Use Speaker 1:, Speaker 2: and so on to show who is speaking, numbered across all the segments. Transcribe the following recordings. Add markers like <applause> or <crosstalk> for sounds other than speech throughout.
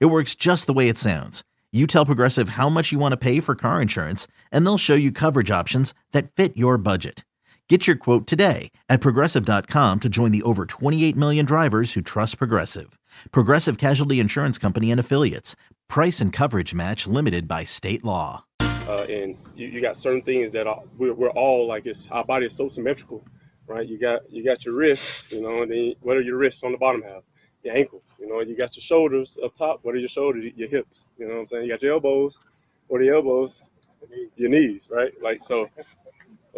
Speaker 1: It works just the way it sounds. You tell Progressive how much you want to pay for car insurance, and they'll show you coverage options that fit your budget. Get your quote today at progressive.com to join the over 28 million drivers who trust Progressive. Progressive Casualty Insurance Company and Affiliates. Price and coverage match limited by state law.
Speaker 2: Uh, and you, you, got certain things that are, we're, we're all like, it's, our body is so symmetrical, right? You got you got your wrists, you know, and then what are your wrists on the bottom half? Your ankle, you know, you got your shoulders up top. What are your shoulders? Your hips, you know what I'm saying? You got your elbows. What are your elbows? Your knees, right? Like so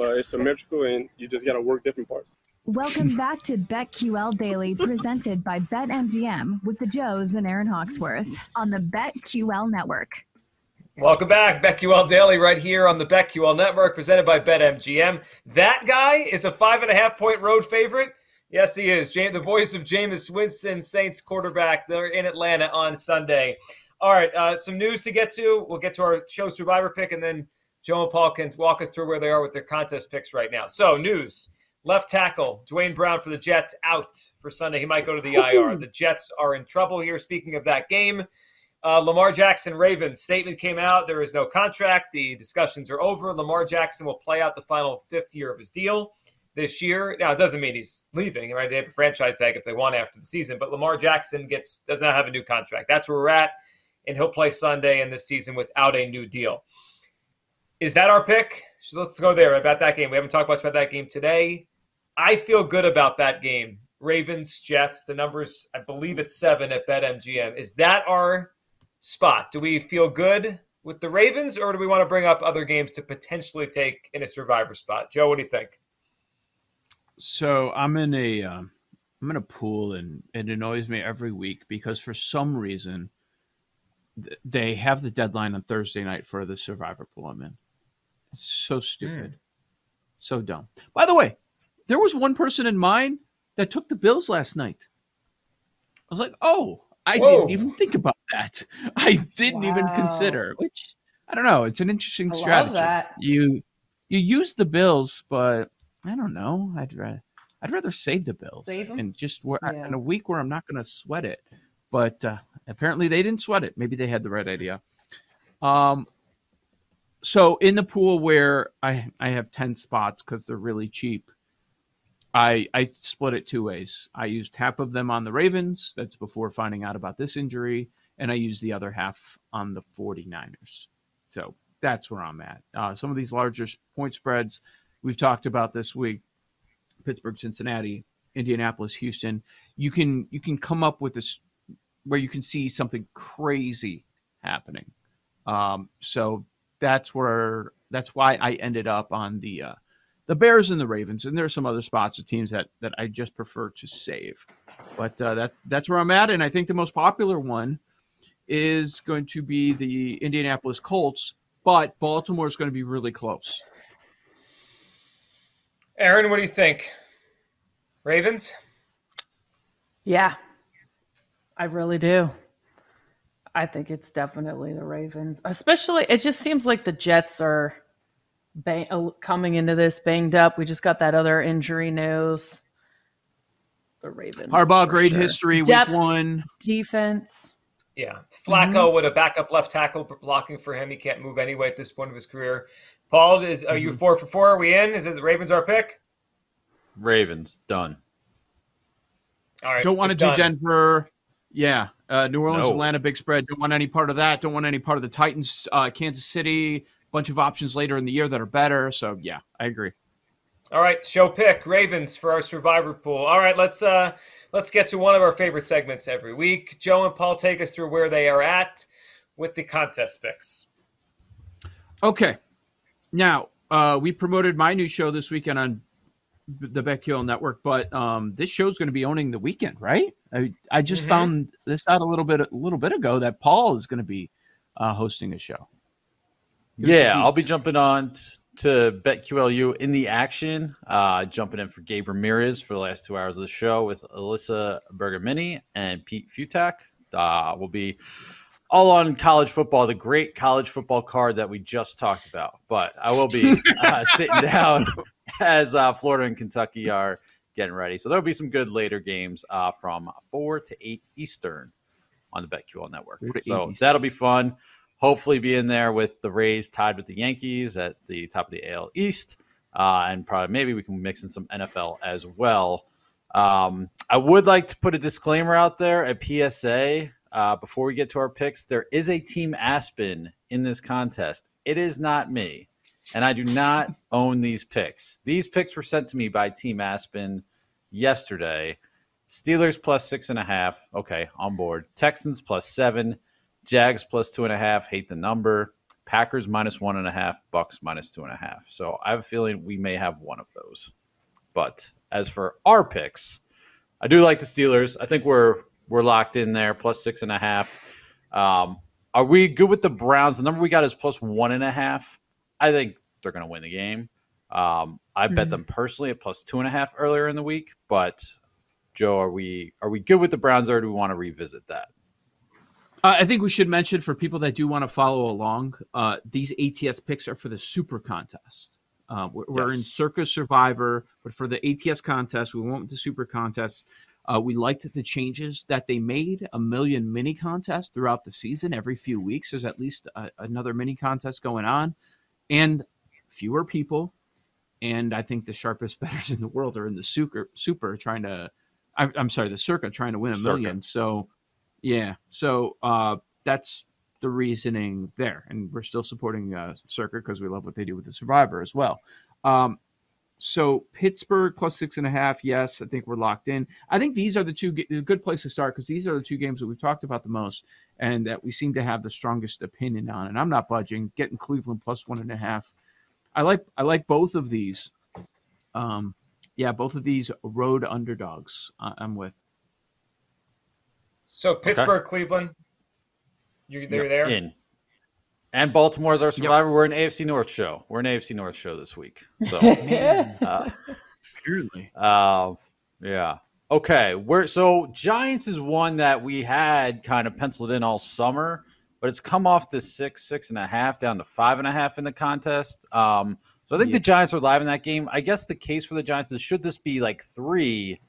Speaker 2: uh, it's symmetrical, and you just got to work different parts.
Speaker 3: Welcome back to BetQL Daily, presented by BetMGM with the Joes and Erin Hawksworth on the BetQL Network.
Speaker 4: Welcome back, BetQL Daily, right here on the BetQL Network, presented by BetMGM. That guy is a five and a half point road favorite. Yes, he is. the voice of Jameis Winston, Saints quarterback. They're in Atlanta on Sunday. All right, uh, some news to get to. We'll get to our show survivor pick, and then Joe and Paul can walk us through where they are with their contest picks right now. So, news left tackle Duane Brown for the Jets out for Sunday. He might go to the IR. The Jets are in trouble here. Speaking of that game, uh, Lamar Jackson Ravens statement came out. There is no contract. The discussions are over. Lamar Jackson will play out the final fifth year of his deal this year. Now, it doesn't mean he's leaving, right? They have a franchise tag if they want after the season, but Lamar Jackson gets does not have a new contract. That's where we're at, and he'll play Sunday in this season without a new deal. Is that our pick? So let's go there about that game. We haven't talked much about that game today. I feel good about that game. Ravens, Jets, the numbers, I believe it's seven at BetMGM. Is that our spot? Do we feel good with the Ravens, or do we want to bring up other games to potentially take in a survivor spot? Joe, what do you think?
Speaker 5: So I'm in a am um, in a pool, and it annoys me every week because for some reason they have the deadline on Thursday night for the survivor pool I'm in. It's so stupid. Mm. So dumb. By the way, there was one person in mine that took the Bills last night. I was like, oh, I Whoa. didn't even think about that. I didn't wow. even consider, which I don't know. It's an interesting I strategy. You you use the Bills, but I don't know. I'd rather I'd rather save the Bills
Speaker 6: save
Speaker 5: and just yeah. in a week where I'm not going to sweat it. But uh, apparently they didn't sweat it. Maybe they had the right idea. Um, so in the pool where I I have ten spots because they're really cheap. I I split it two ways. I used half of them on the Ravens. That's before finding out about this injury, and I used the other half on the 49ers. So that's where I'm at. Uh, some of these larger point spreads we've talked about this week: Pittsburgh, Cincinnati, Indianapolis, Houston. You can you can come up with this where you can see something crazy happening. Um, so that's where that's why I ended up on the uh, the Bears and the Ravens, and there are some other spots of teams that that I just prefer to save. But uh, that that's where I'm at, and I think the most popular one is going to be the Indianapolis Colts, but Baltimore is going to be really close.
Speaker 4: Erin, what do you think? Ravens?
Speaker 6: Yeah, I really do. I think it's definitely the Ravens. Especially, it just seems like the Jets are bang, uh, coming into this banged up. We just got that other injury news. The Ravens.
Speaker 5: Harbaugh, great sure. history. Depth, week one.
Speaker 6: Defense.
Speaker 4: Yeah. Flacco mm-hmm. with a backup left tackle blocking for him. He can't move anyway at this point of his career. Paul, is are you mm-hmm. four for four? Are we in? Is it the Ravens our pick?
Speaker 7: Ravens, done.
Speaker 5: All right. Don't want to do done. Denver. Yeah, uh, New Orleans, no. Atlanta, big spread. Don't want any part of that. Don't want any part of the Titans, uh, Kansas City. Bunch of options later in the year that are better. So yeah, I agree.
Speaker 4: All right, show pick Ravens for our survivor pool. All right, let's uh let's get to one of our favorite segments every week. Joe and Paul take us through where they are at with the contest picks.
Speaker 5: Okay, now uh, we promoted my new show this weekend on the BetQL network, but um, this show's going to be owning the weekend, right? I, I just mm-hmm. found this out a little bit a little bit ago that Paul is going to be uh, hosting a show.
Speaker 7: Yeah, I'll be jumping on t- to BetQLU in the action, uh, jumping in for Gabe Ramirez for the last two hours of the show with Alyssa Bergamini and Pete Fiutak. Uh, we'll be all on college football, the great college football card that we just talked about. But I will be uh, <laughs> sitting down as uh, Florida and Kentucky are getting ready. So there'll be some good later games uh, from 4 to 8 Eastern on the BetQL network. So that'll be fun. Hopefully, be in there with the Rays tied with the Yankees at the top of the AL East. Uh, and probably maybe we can mix in some NFL as well. Um, I would like to put a disclaimer out there, a PSA, uh, before we get to our picks. There is a Team Aspen in this contest. It is not me, and I do not <laughs> own these picks. These picks were sent to me by Team Aspen yesterday. Steelers plus six and a half. Okay, on board. Texans plus seven. Jags plus two and a half. Hate the number. Packers minus one and a half. Bucks minus two and a half. So I have a feeling we may have one of those. But as for our picks, I do like the Steelers. I think we're we're locked in there, plus six and a half. Um, are we good with the Browns? The number we got is plus one and a half. I think they're going to win the game. Um, I bet them personally at plus two and a half earlier in the week. But Joe, are we are we good with the Browns, or do we want to revisit that?
Speaker 5: Uh, I think we should mention for people that do want to follow along, uh, these ATS picks are for the Super Contest. Uh, we're, we're in Circa Survivor, but for the ATS contest, we went with the Super Contest. Uh, we liked the changes that they made. A million mini contests throughout the season. Every few weeks, there's at least a, another mini contest going on, and fewer people. And I think the sharpest <laughs> bettors in the world are in the Super, super trying to. I, I'm sorry, the Circa trying to win a
Speaker 7: Circa.
Speaker 5: million. So, yeah. So uh, that's the reasoning there, and we're still supporting uh, Circa because we love what they do with the Survivor as well. Um, so Pittsburgh plus six and a half. Yes, I think we're locked in. I think these are the two good place to start because these are the two games that we've talked about the most and that we seem to have the strongest opinion on. And I'm not budging. Getting Cleveland plus one and a half. I like I like both of these. Um, yeah, both of these road underdogs. I, I'm with.
Speaker 4: So Pittsburgh, Cleveland, you they're there.
Speaker 7: In. And Baltimore is our survivor. We're an AFC North show. We're an AFC North show this week. So, <laughs> uh,
Speaker 5: Apparently.
Speaker 7: uh, yeah. Okay. We're so Giants is one that we had kind of penciled in all summer, but it's come off the six, six and a half down to five and a half in the contest. Um, so I think
Speaker 5: Yeah.
Speaker 7: the Giants are live in that game. I guess the case for the Giants is should this be like three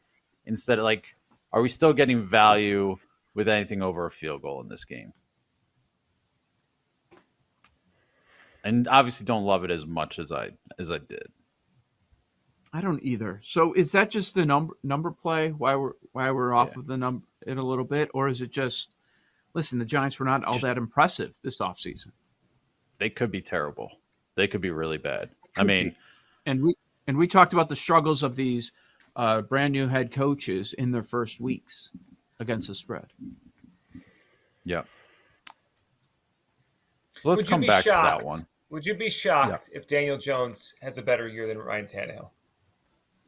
Speaker 7: instead of like, are we still getting value with anything over a field goal in this game? And obviously, don't love it as much as I as I did.
Speaker 5: I don't either. So is that just the number number play? Why we're why we're off
Speaker 7: Yeah.
Speaker 5: of the number it a little bit, or is it just listen? The Giants were not all that impressive this offseason.
Speaker 7: They could be terrible. They could be really bad. I mean,
Speaker 5: be. and we and we talked about the struggles of these uh, brand new head coaches in their first weeks against the spread.
Speaker 7: yeah. So let's
Speaker 4: Would
Speaker 7: come back
Speaker 4: shocked?
Speaker 7: to that one.
Speaker 4: Would you be shocked if Daniel Jones has a better year than Ryan Tannehill?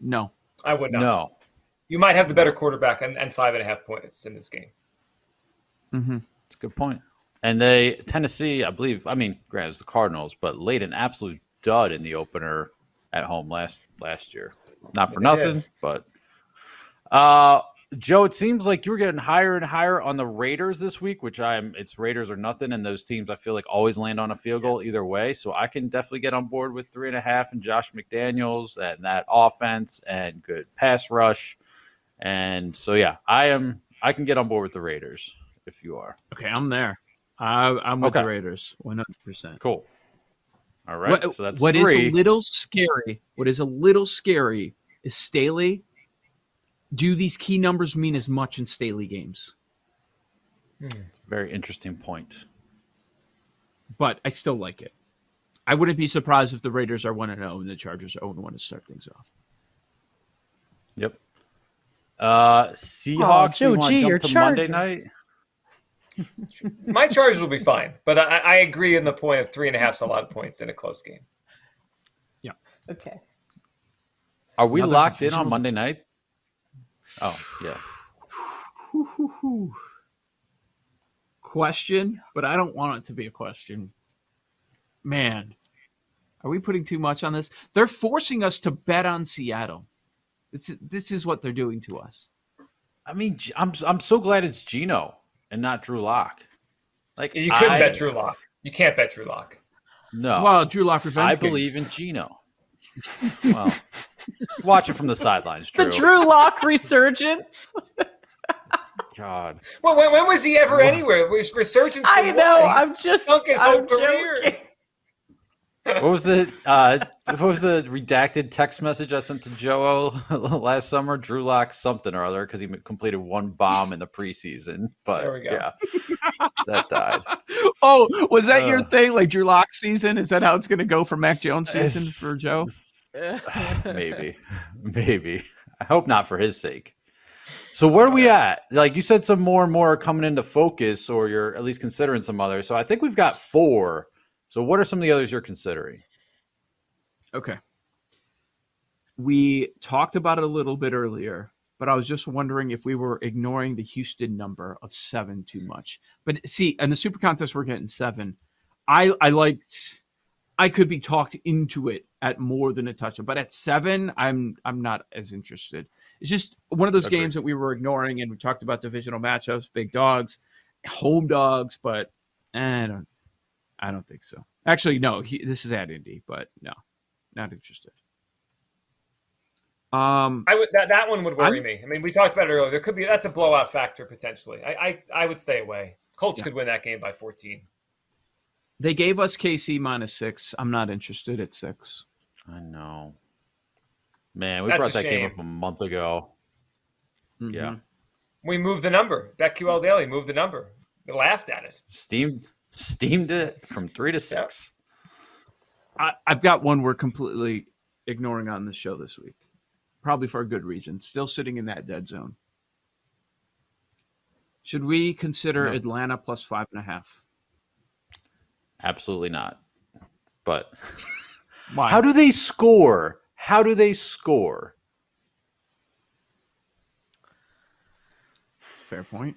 Speaker 5: No,
Speaker 4: I would not.
Speaker 7: No,
Speaker 4: You might have the better quarterback and, and five and a half points in this game.
Speaker 5: hmm
Speaker 7: it's a good point. And they Tennessee, I believe. I mean, granted, it's the Cardinals, but laid an absolute dud in the opener at home last last year. Not for nothing, but uh, Joe, it seems like you're getting higher and higher on the Raiders this week, which I'm. It's Raiders or nothing, and those teams I feel like always land on a field goal either way. So I can definitely get on board with three and a half and Josh McDaniels and that offense and good pass rush. And so yeah, I am. I can get on board with the Raiders if you are.
Speaker 5: okay, I'm there. I, I'm with
Speaker 7: Okay.
Speaker 5: the Raiders, 100. percent
Speaker 7: Cool. All right.
Speaker 5: What,
Speaker 7: so that's
Speaker 5: what is a little scary, what is a little scary is Staley. Do these key numbers mean as much in Staley games?
Speaker 7: Very interesting point.
Speaker 5: But I still like it. I wouldn't be surprised if the Raiders are 1 0 and the Chargers are 0 1 to start things off.
Speaker 7: Yep. Uh Seahawks.
Speaker 6: Joe
Speaker 7: we want
Speaker 6: G,
Speaker 7: to jump
Speaker 6: your
Speaker 7: to Monday night. <laughs>
Speaker 4: My Chargers will be fine, but I, I agree in the point of three and a half is a lot of points in a close game. Yeah.
Speaker 6: Okay.
Speaker 7: Are we
Speaker 5: Another
Speaker 7: locked in on Monday night? Oh yeah.
Speaker 5: question, but I don't want it to be a question. Man, are we putting too much on this? They're forcing us to bet on Seattle. This is, this is what they're doing to us.
Speaker 7: I mean, I'm I'm so glad it's Geno and not Drew Lock.
Speaker 4: Like you couldn't I, bet Drew Lock. You can't bet Drew Lock.
Speaker 7: No.
Speaker 5: Well, Drew Lock
Speaker 7: revenge. I game. believe in Geno. <laughs> well, watch it from the sidelines. Drew.
Speaker 6: The Drew Lock resurgence.
Speaker 7: God.
Speaker 4: Well, when, when was he ever anywhere? Resurgence.
Speaker 6: I know. I'm just. Sunk his I'm whole career. Joking
Speaker 7: what was the uh, what was the redacted text message I sent to Joe <laughs> last summer? Drew Lock something or other because he completed one bomb in the preseason. But there we go. yeah, that died. <laughs>
Speaker 5: Oh, was that uh, your thing? Like Drew Lock season? Is that how it's going to go for Mac Jones season for Joe? <sighs>
Speaker 7: maybe, <laughs> maybe. I hope not for his sake. So where are we at? Like you said, some more and more are coming into focus, or you're at least considering some others. So I think we've got four so, what are some of the others you're considering?
Speaker 5: Okay. We talked about it a little bit earlier, but I was just wondering if we were ignoring the Houston number of seven too much. But see, in the Super Contest, we're getting seven. I I liked. I could be talked into it at more than a touchdown, but at seven, I'm I'm not as interested. It's just one of those Agreed. games that we were ignoring, and we talked about divisional matchups, big dogs, home dogs, but eh, I don't I don't think so. Actually, no. He, this is at Indy, but no, not interested.
Speaker 4: Um, I would that, that one would worry I'm, me. I mean, we talked about it earlier. There could be that's a blowout factor potentially. I I, I would stay away. Colts yeah. could win that game by 14.
Speaker 5: They gave us KC minus six. I'm not interested at six.
Speaker 7: I know. Man, we that's brought that shame. game up a month ago. Mm-hmm. Yeah.
Speaker 4: We moved the number. BetQL Daily moved the number. They laughed at it.
Speaker 7: Steamed steamed it from three to six.
Speaker 5: I, I've got one we're completely ignoring on the show this week, probably for a good reason. Still sitting in that dead zone. Should we consider no. Atlanta plus five and a half?
Speaker 7: Absolutely not. But <laughs> how do they score? How do they score?
Speaker 5: Fair point.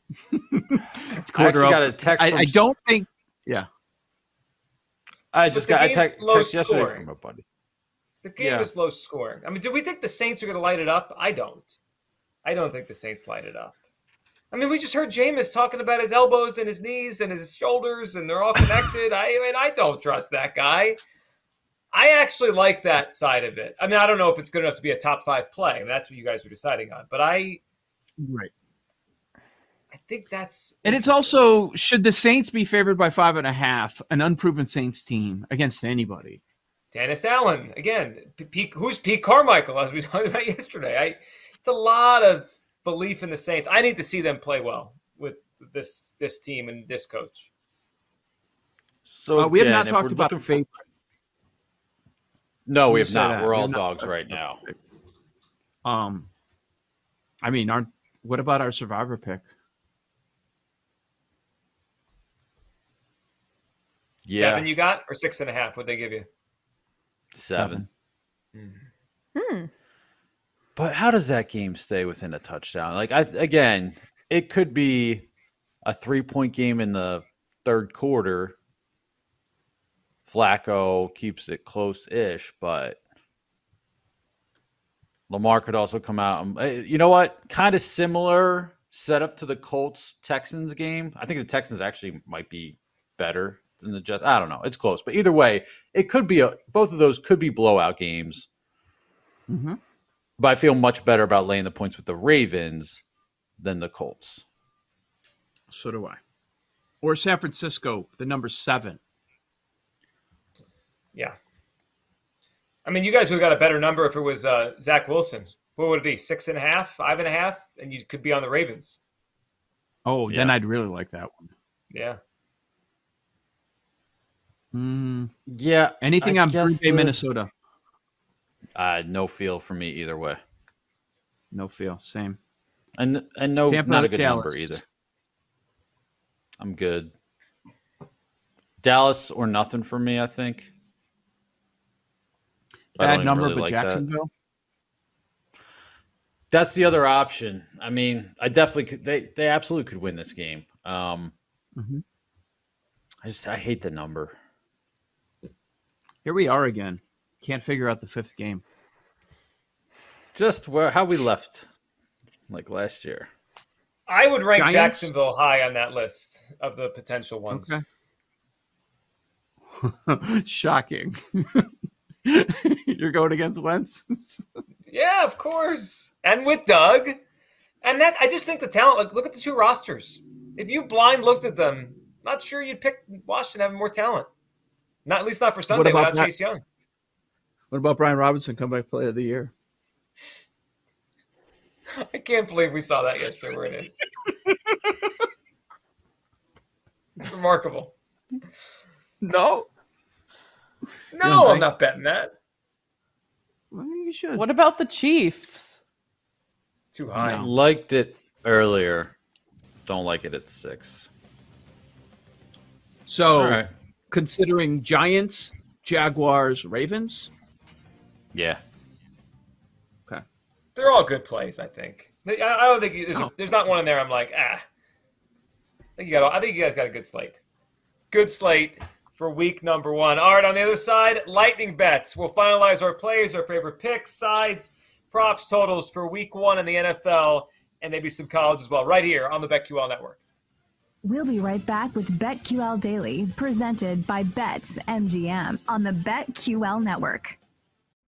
Speaker 5: <laughs>
Speaker 7: it's I actually got a text.
Speaker 5: I, I, don't think. Yeah.
Speaker 7: I just got a te- text yesterday scoring. from a buddy.
Speaker 4: The game yeah. is low scoring. I mean, do we think the Saints are going to light it up? I don't. I don't think the Saints light it up. I mean, we just heard Jameis talking about his elbows and his knees and his shoulders, and they're all connected. I, I mean, I don't trust that guy. I actually like that side of it. I mean, I don't know if it's good enough to be a top five play. I mean, that's what you guys are deciding on. But I,
Speaker 5: right.
Speaker 4: I think that's
Speaker 5: and it's also should the Saints be favored by five and a half, an unproven Saints team against anybody.
Speaker 4: Dennis Allen again. Pete, who's Pete Carmichael? As we talked about yesterday, I, it's a lot of belief in the Saints. I need to see them play well with this this team and this coach.
Speaker 5: So uh, we have not talked about favorite.
Speaker 7: No, we have not. We're all dogs right now.
Speaker 5: Um, I mean, aren't what about our survivor pick?
Speaker 4: Yeah. Seven you got or six and a half? Would they give you?
Speaker 7: Seven.
Speaker 6: Seven. Hmm.
Speaker 7: But how does that game stay within a touchdown? Like I again, it could be a three point game in the third quarter. Flacco keeps it close ish, but Lamar could also come out. Eh, you know what? Kind of similar setup to the Colts Texans game. I think the Texans actually might be better than the Jets. I don't know. It's close, but either way, it could be a. Both of those could be blowout games.
Speaker 5: Mm-hmm.
Speaker 7: But I feel much better about laying the points with the Ravens than the Colts.
Speaker 5: So do I. Or San Francisco, the number seven.
Speaker 4: Yeah. I mean, you guys would have got a better number if it was uh, Zach Wilson. What would it be? Six and a half, five and a half, and you could be on the Ravens.
Speaker 5: Oh, yeah. then I'd really like that one.
Speaker 4: Yeah.
Speaker 5: Mm,
Speaker 7: yeah.
Speaker 5: Anything I on Green Bay, the, Minnesota?
Speaker 7: Uh, no feel for me either way.
Speaker 5: No feel. Same.
Speaker 7: And and no, Tampa, not a good Dallas. number either. I'm good. Dallas or nothing for me. I think.
Speaker 5: Bad number, really but like Jacksonville.
Speaker 7: That. That's the other option. I mean, I definitely could. They they absolutely could win this game. Um, Mm-hmm. I just I hate the number.
Speaker 5: Here we are again. Can't figure out the fifth game.
Speaker 7: Just where how we left like last year.
Speaker 4: I would rank Giants? Jacksonville high on that list of the potential ones.
Speaker 5: Okay. <laughs> Shocking. <laughs> You're going against Wentz? <laughs>
Speaker 4: yeah, of course. And with Doug. And that I just think the talent, like look at the two rosters. If you blind looked at them, not sure you'd pick Washington having more talent. Not at least not for Sunday without Chase Young.
Speaker 5: What about Brian Robinson, come comeback player of the year?
Speaker 4: I can't believe we saw that yesterday where it is. remarkable.
Speaker 5: No.
Speaker 4: No, I'm not betting that.
Speaker 5: Well, you should.
Speaker 6: What about the Chiefs?
Speaker 4: Too high.
Speaker 7: I liked it earlier. Don't like it at six.
Speaker 5: So, right. considering Giants, Jaguars, Ravens.
Speaker 7: Yeah.
Speaker 5: Okay.
Speaker 4: They're all good plays, I think. I don't think there's, a, there's not one in there. I'm like, ah. I think you got. I think you guys got a good slate. Good slate for week number one. All right, on the other side, lightning bets. We'll finalize our plays, our favorite picks, sides, props, totals for week one in the NFL, and maybe some college as well, right here on the BetQL Network.
Speaker 3: We'll be right back with BetQL Daily, presented by BetMGM on the BetQL Network.